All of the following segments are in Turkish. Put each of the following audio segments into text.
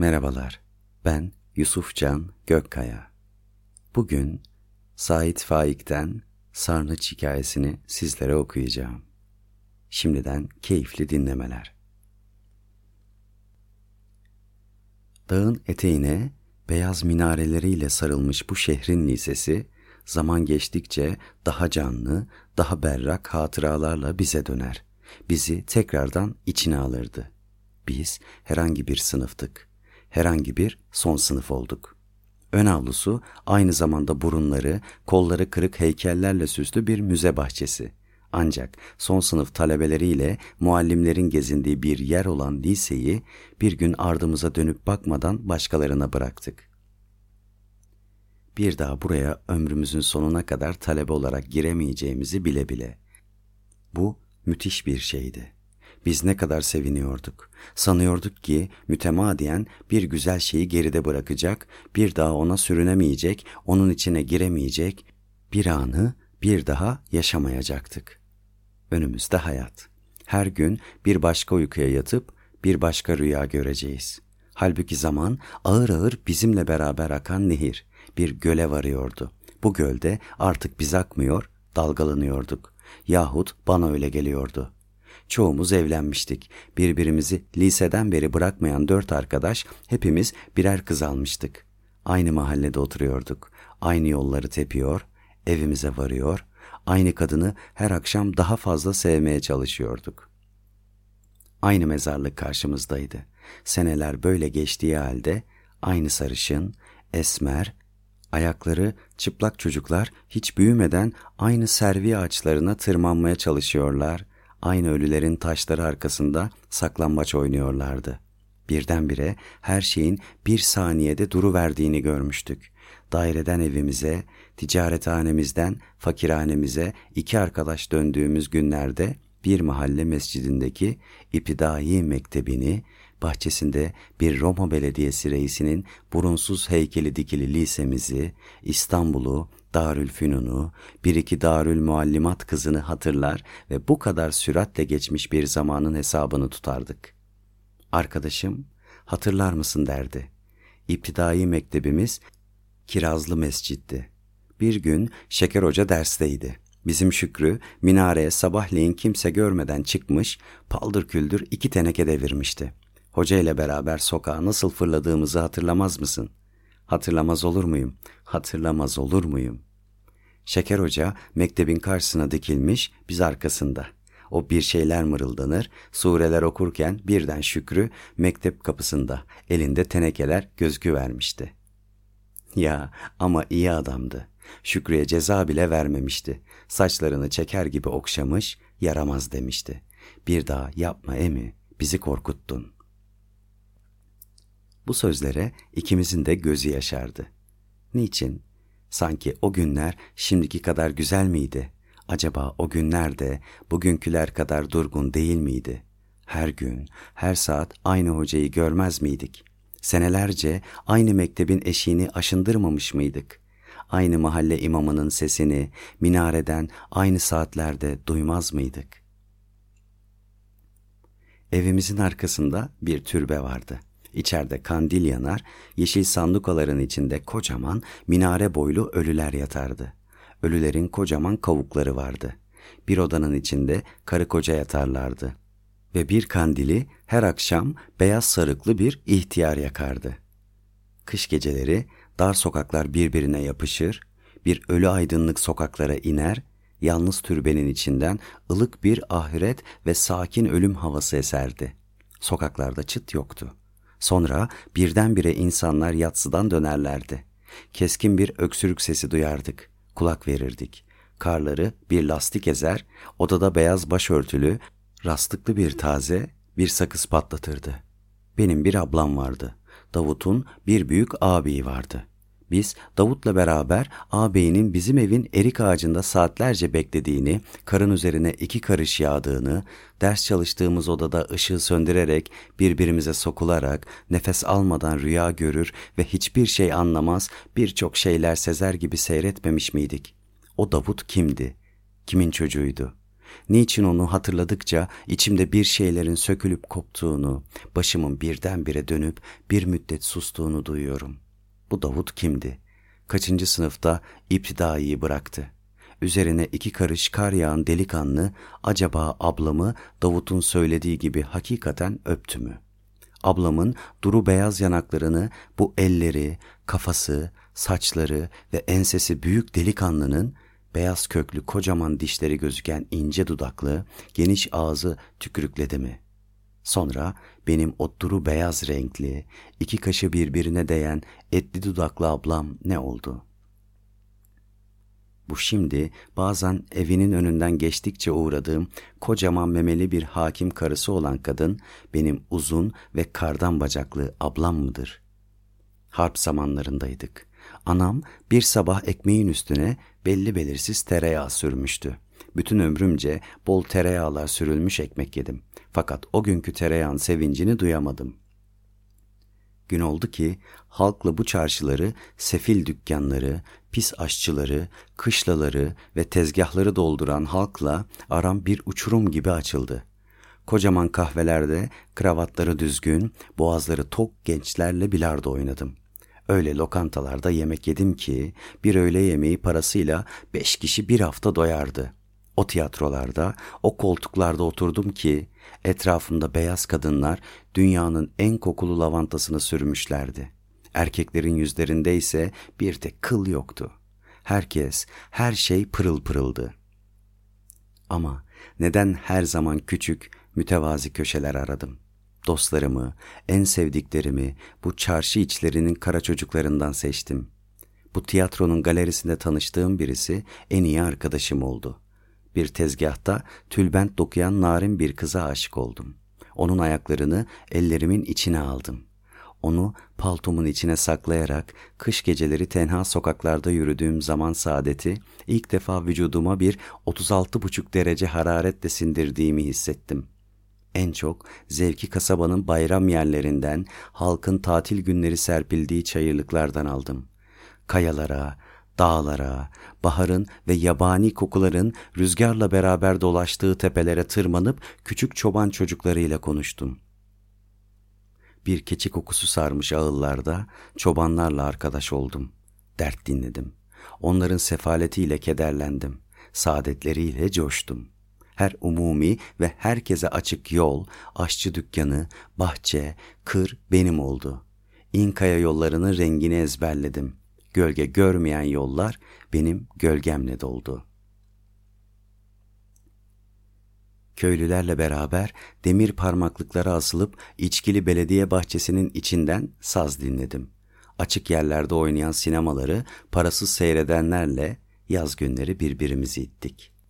Merhabalar, ben Yusuf Can Gökkaya. Bugün Sait Faik'ten Sarnıç hikayesini sizlere okuyacağım. Şimdiden keyifli dinlemeler. Dağın eteğine beyaz minareleriyle sarılmış bu şehrin lisesi, zaman geçtikçe daha canlı, daha berrak hatıralarla bize döner. Bizi tekrardan içine alırdı. Biz herhangi bir sınıftık herhangi bir son sınıf olduk. Ön avlusu aynı zamanda burunları, kolları kırık heykellerle süslü bir müze bahçesi. Ancak son sınıf talebeleriyle muallimlerin gezindiği bir yer olan liseyi bir gün ardımıza dönüp bakmadan başkalarına bıraktık. Bir daha buraya ömrümüzün sonuna kadar talebe olarak giremeyeceğimizi bile bile. Bu müthiş bir şeydi.'' Biz ne kadar seviniyorduk. Sanıyorduk ki mütemadiyen bir güzel şeyi geride bırakacak, bir daha ona sürünemeyecek, onun içine giremeyecek, bir anı bir daha yaşamayacaktık. Önümüzde hayat. Her gün bir başka uykuya yatıp bir başka rüya göreceğiz. Halbuki zaman ağır ağır bizimle beraber akan nehir bir göle varıyordu. Bu gölde artık biz akmıyor, dalgalanıyorduk. Yahut bana öyle geliyordu. Çoğumuz evlenmiştik. Birbirimizi liseden beri bırakmayan dört arkadaş hepimiz birer kız almıştık. Aynı mahallede oturuyorduk. Aynı yolları tepiyor, evimize varıyor, aynı kadını her akşam daha fazla sevmeye çalışıyorduk. Aynı mezarlık karşımızdaydı. Seneler böyle geçtiği halde aynı sarışın, esmer, ayakları çıplak çocuklar hiç büyümeden aynı servi ağaçlarına tırmanmaya çalışıyorlar, aynı ölülerin taşları arkasında saklambaç oynuyorlardı. Birdenbire her şeyin bir saniyede duru verdiğini görmüştük. Daireden evimize, ticarethanemizden fakirhanemize iki arkadaş döndüğümüz günlerde bir mahalle mescidindeki İptidai Mektebini, bahçesinde bir Roma Belediyesi reisinin burunsuz heykeli dikili lisemizi, İstanbul'u, Darülfünun'u, bir iki Darül Muallimat kızını hatırlar ve bu kadar süratle geçmiş bir zamanın hesabını tutardık. Arkadaşım, hatırlar mısın derdi. İptidai mektebimiz Kirazlı Mescid'di. Bir gün Şeker Hoca dersteydi. Bizim Şükrü minareye sabahleyin kimse görmeden çıkmış, paldır küldür iki teneke devirmişti. Hoca ile beraber sokağa nasıl fırladığımızı hatırlamaz mısın? Hatırlamaz olur muyum? Hatırlamaz olur muyum? Şeker Hoca mektebin karşısına dikilmiş, biz arkasında. O bir şeyler mırıldanır, sureler okurken birden Şükrü mektep kapısında, elinde tenekeler gözgü vermişti. Ya ama iyi adamdı. Şükrü'ye ceza bile vermemişti. Saçlarını çeker gibi okşamış, yaramaz demişti. Bir daha yapma emi, bizi korkuttun. Bu sözlere ikimizin de gözü yaşardı. Niçin? Sanki o günler şimdiki kadar güzel miydi? Acaba o günler de bugünküler kadar durgun değil miydi? Her gün, her saat aynı hocayı görmez miydik? Senelerce aynı mektebin eşiğini aşındırmamış mıydık? Aynı mahalle imamının sesini minareden aynı saatlerde duymaz mıydık? Evimizin arkasında bir türbe vardı.'' İçeride kandil yanar, yeşil sandukaların içinde kocaman minare boylu ölüler yatardı. Ölülerin kocaman kavukları vardı. Bir odanın içinde karı koca yatarlardı. Ve bir kandili her akşam beyaz sarıklı bir ihtiyar yakardı. Kış geceleri dar sokaklar birbirine yapışır, bir ölü aydınlık sokaklara iner, yalnız türbenin içinden ılık bir ahiret ve sakin ölüm havası eserdi. Sokaklarda çıt yoktu. Sonra birdenbire insanlar yatsıdan dönerlerdi. Keskin bir öksürük sesi duyardık. Kulak verirdik. Karları bir lastik ezer, odada beyaz başörtülü, rastlıklı bir taze bir sakız patlatırdı. Benim bir ablam vardı. Davut'un bir büyük ağabeyi vardı. Biz Davut'la beraber ağabeyinin bizim evin erik ağacında saatlerce beklediğini, karın üzerine iki karış yağdığını, ders çalıştığımız odada ışığı söndürerek, birbirimize sokularak, nefes almadan rüya görür ve hiçbir şey anlamaz, birçok şeyler sezer gibi seyretmemiş miydik? O Davut kimdi? Kimin çocuğuydu? Niçin onu hatırladıkça içimde bir şeylerin sökülüp koptuğunu, başımın birdenbire dönüp bir müddet sustuğunu duyuyorum. Bu Davut kimdi? Kaçıncı sınıfta iptidaiyi bıraktı? Üzerine iki karış kar yağan delikanlı acaba ablamı Davut'un söylediği gibi hakikaten öptü mü? Ablamın duru beyaz yanaklarını bu elleri, kafası, saçları ve ensesi büyük delikanlının beyaz köklü kocaman dişleri gözüken ince dudaklı, geniş ağzı tükürükledi mi? Sonra benim o duru beyaz renkli, iki kaşı birbirine değen etli dudaklı ablam ne oldu? Bu şimdi bazen evinin önünden geçtikçe uğradığım kocaman memeli bir hakim karısı olan kadın benim uzun ve kardan bacaklı ablam mıdır? Harp zamanlarındaydık. Anam bir sabah ekmeğin üstüne belli belirsiz tereyağı sürmüştü. Bütün ömrümce bol tereyağlar sürülmüş ekmek yedim. Fakat o günkü tereyağın sevincini duyamadım. Gün oldu ki halkla bu çarşıları, sefil dükkanları, pis aşçıları, kışlaları ve tezgahları dolduran halkla aram bir uçurum gibi açıldı. Kocaman kahvelerde kravatları düzgün, boğazları tok gençlerle bilardo oynadım. Öyle lokantalarda yemek yedim ki bir öğle yemeği parasıyla beş kişi bir hafta doyardı. O tiyatrolarda, o koltuklarda oturdum ki etrafımda beyaz kadınlar dünyanın en kokulu lavantasını sürmüşlerdi. Erkeklerin yüzlerinde ise bir tek kıl yoktu. Herkes, her şey pırıl pırıldı. Ama neden her zaman küçük, mütevazi köşeler aradım?'' Dostlarımı, en sevdiklerimi bu çarşı içlerinin kara çocuklarından seçtim. Bu tiyatronun galerisinde tanıştığım birisi en iyi arkadaşım oldu. Bir tezgahta tülbent dokuyan narin bir kıza aşık oldum. Onun ayaklarını ellerimin içine aldım. Onu paltomun içine saklayarak kış geceleri tenha sokaklarda yürüdüğüm zaman saadeti ilk defa vücuduma bir 36,5 derece hararetle sindirdiğimi hissettim.'' En çok zevki kasabanın bayram yerlerinden, halkın tatil günleri serpildiği çayırlıklardan aldım. Kayalara, dağlara, baharın ve yabani kokuların rüzgarla beraber dolaştığı tepelere tırmanıp küçük çoban çocuklarıyla konuştum. Bir keçi kokusu sarmış ağıllarda çobanlarla arkadaş oldum. Dert dinledim. Onların sefaletiyle kederlendim. Saadetleriyle coştum.'' her umumi ve herkese açık yol, aşçı dükkanı, bahçe, kır benim oldu. İnkaya yollarının rengini ezberledim. Gölge görmeyen yollar benim gölgemle doldu. Köylülerle beraber demir parmaklıklara asılıp içkili belediye bahçesinin içinden saz dinledim. Açık yerlerde oynayan sinemaları parasız seyredenlerle yaz günleri birbirimizi ittik.''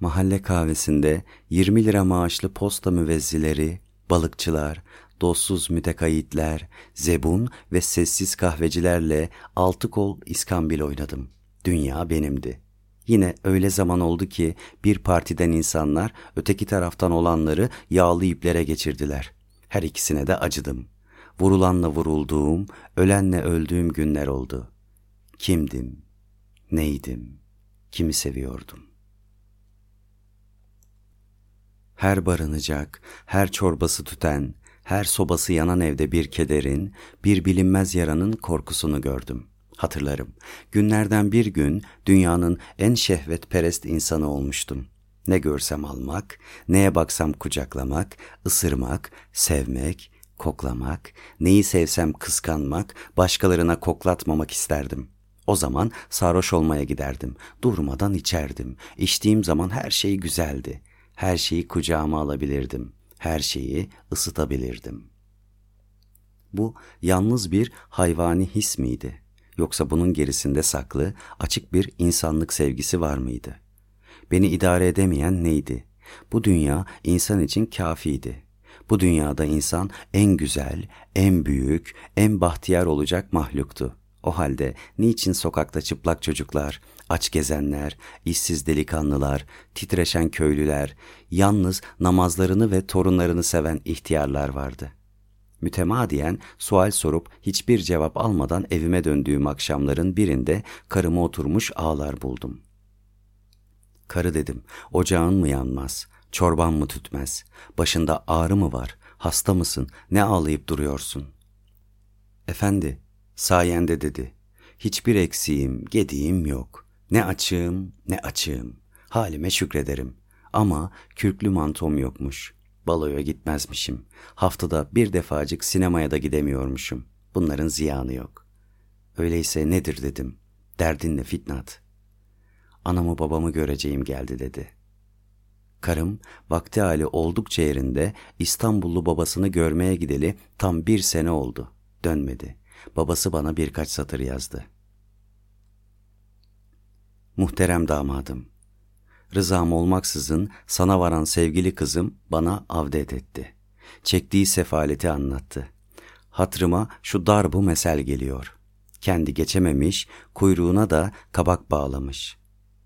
Mahalle kahvesinde 20 lira maaşlı posta müvezzileri, balıkçılar, dostsuz mütekayitler, zebun ve sessiz kahvecilerle altı kol iskambil oynadım. Dünya benimdi. Yine öyle zaman oldu ki bir partiden insanlar öteki taraftan olanları yağlı iplere geçirdiler. Her ikisine de acıdım. Vurulanla vurulduğum, ölenle öldüğüm günler oldu. Kimdim? Neydim? Kimi seviyordum? her barınacak, her çorbası tüten, her sobası yanan evde bir kederin, bir bilinmez yaranın korkusunu gördüm. Hatırlarım. Günlerden bir gün dünyanın en şehvetperest insanı olmuştum. Ne görsem almak, neye baksam kucaklamak, ısırmak, sevmek, koklamak, neyi sevsem kıskanmak, başkalarına koklatmamak isterdim. O zaman sarhoş olmaya giderdim. Durmadan içerdim. İçtiğim zaman her şey güzeldi. Her şeyi kucağıma alabilirdim. Her şeyi ısıtabilirdim. Bu yalnız bir hayvani his miydi? Yoksa bunun gerisinde saklı, açık bir insanlık sevgisi var mıydı? Beni idare edemeyen neydi? Bu dünya insan için kafiydi. Bu dünyada insan en güzel, en büyük, en bahtiyar olacak mahluktu. O halde niçin sokakta çıplak çocuklar, aç gezenler, işsiz delikanlılar, titreşen köylüler, yalnız namazlarını ve torunlarını seven ihtiyarlar vardı. Mütemadiyen sual sorup hiçbir cevap almadan evime döndüğüm akşamların birinde karıma oturmuş ağlar buldum. Karı dedim, ocağın mı yanmaz, çorban mı tütmez, başında ağrı mı var, hasta mısın, ne ağlayıp duruyorsun? Efendi, sayende dedi, hiçbir eksiğim, gediğim yok. Ne açığım, ne açığım. Halime şükrederim. Ama kürklü mantom yokmuş. Baloya gitmezmişim. Haftada bir defacık sinemaya da gidemiyormuşum. Bunların ziyanı yok. Öyleyse nedir dedim. Derdin ne Fitnat? Anamı babamı göreceğim geldi dedi. Karım vakti hali oldukça yerinde İstanbullu babasını görmeye gideli tam bir sene oldu. Dönmedi. Babası bana birkaç satır yazdı. Muhterem damadım, rızam olmaksızın sana varan sevgili kızım bana avdet etti. Çektiği sefaleti anlattı. Hatırıma şu dar bu mesel geliyor. Kendi geçememiş, kuyruğuna da kabak bağlamış.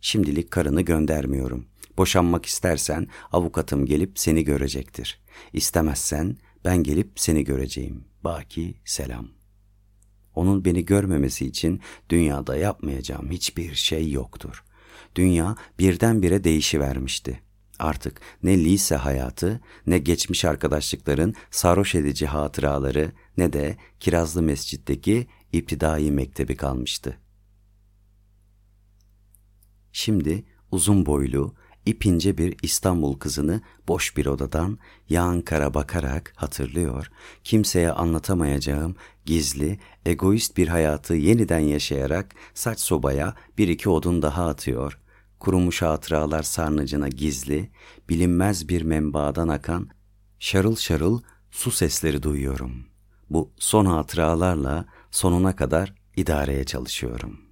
Şimdilik karını göndermiyorum. Boşanmak istersen avukatım gelip seni görecektir. İstemezsen ben gelip seni göreceğim. Baki selam. Onun beni görmemesi için dünyada yapmayacağım hiçbir şey yoktur. Dünya birdenbire değişivermişti. Artık ne lise hayatı, ne geçmiş arkadaşlıkların sarhoş edici hatıraları, ne de Kirazlı Mescid'deki iptidai mektebi kalmıştı. Şimdi uzun boylu, ipince bir İstanbul kızını boş bir odadan yağan kara bakarak hatırlıyor, kimseye anlatamayacağım gizli, egoist bir hayatı yeniden yaşayarak saç sobaya bir iki odun daha atıyor, kurumuş hatıralar sarnıcına gizli, bilinmez bir menbaadan akan şarıl şarıl su sesleri duyuyorum. Bu son hatıralarla sonuna kadar idareye çalışıyorum.''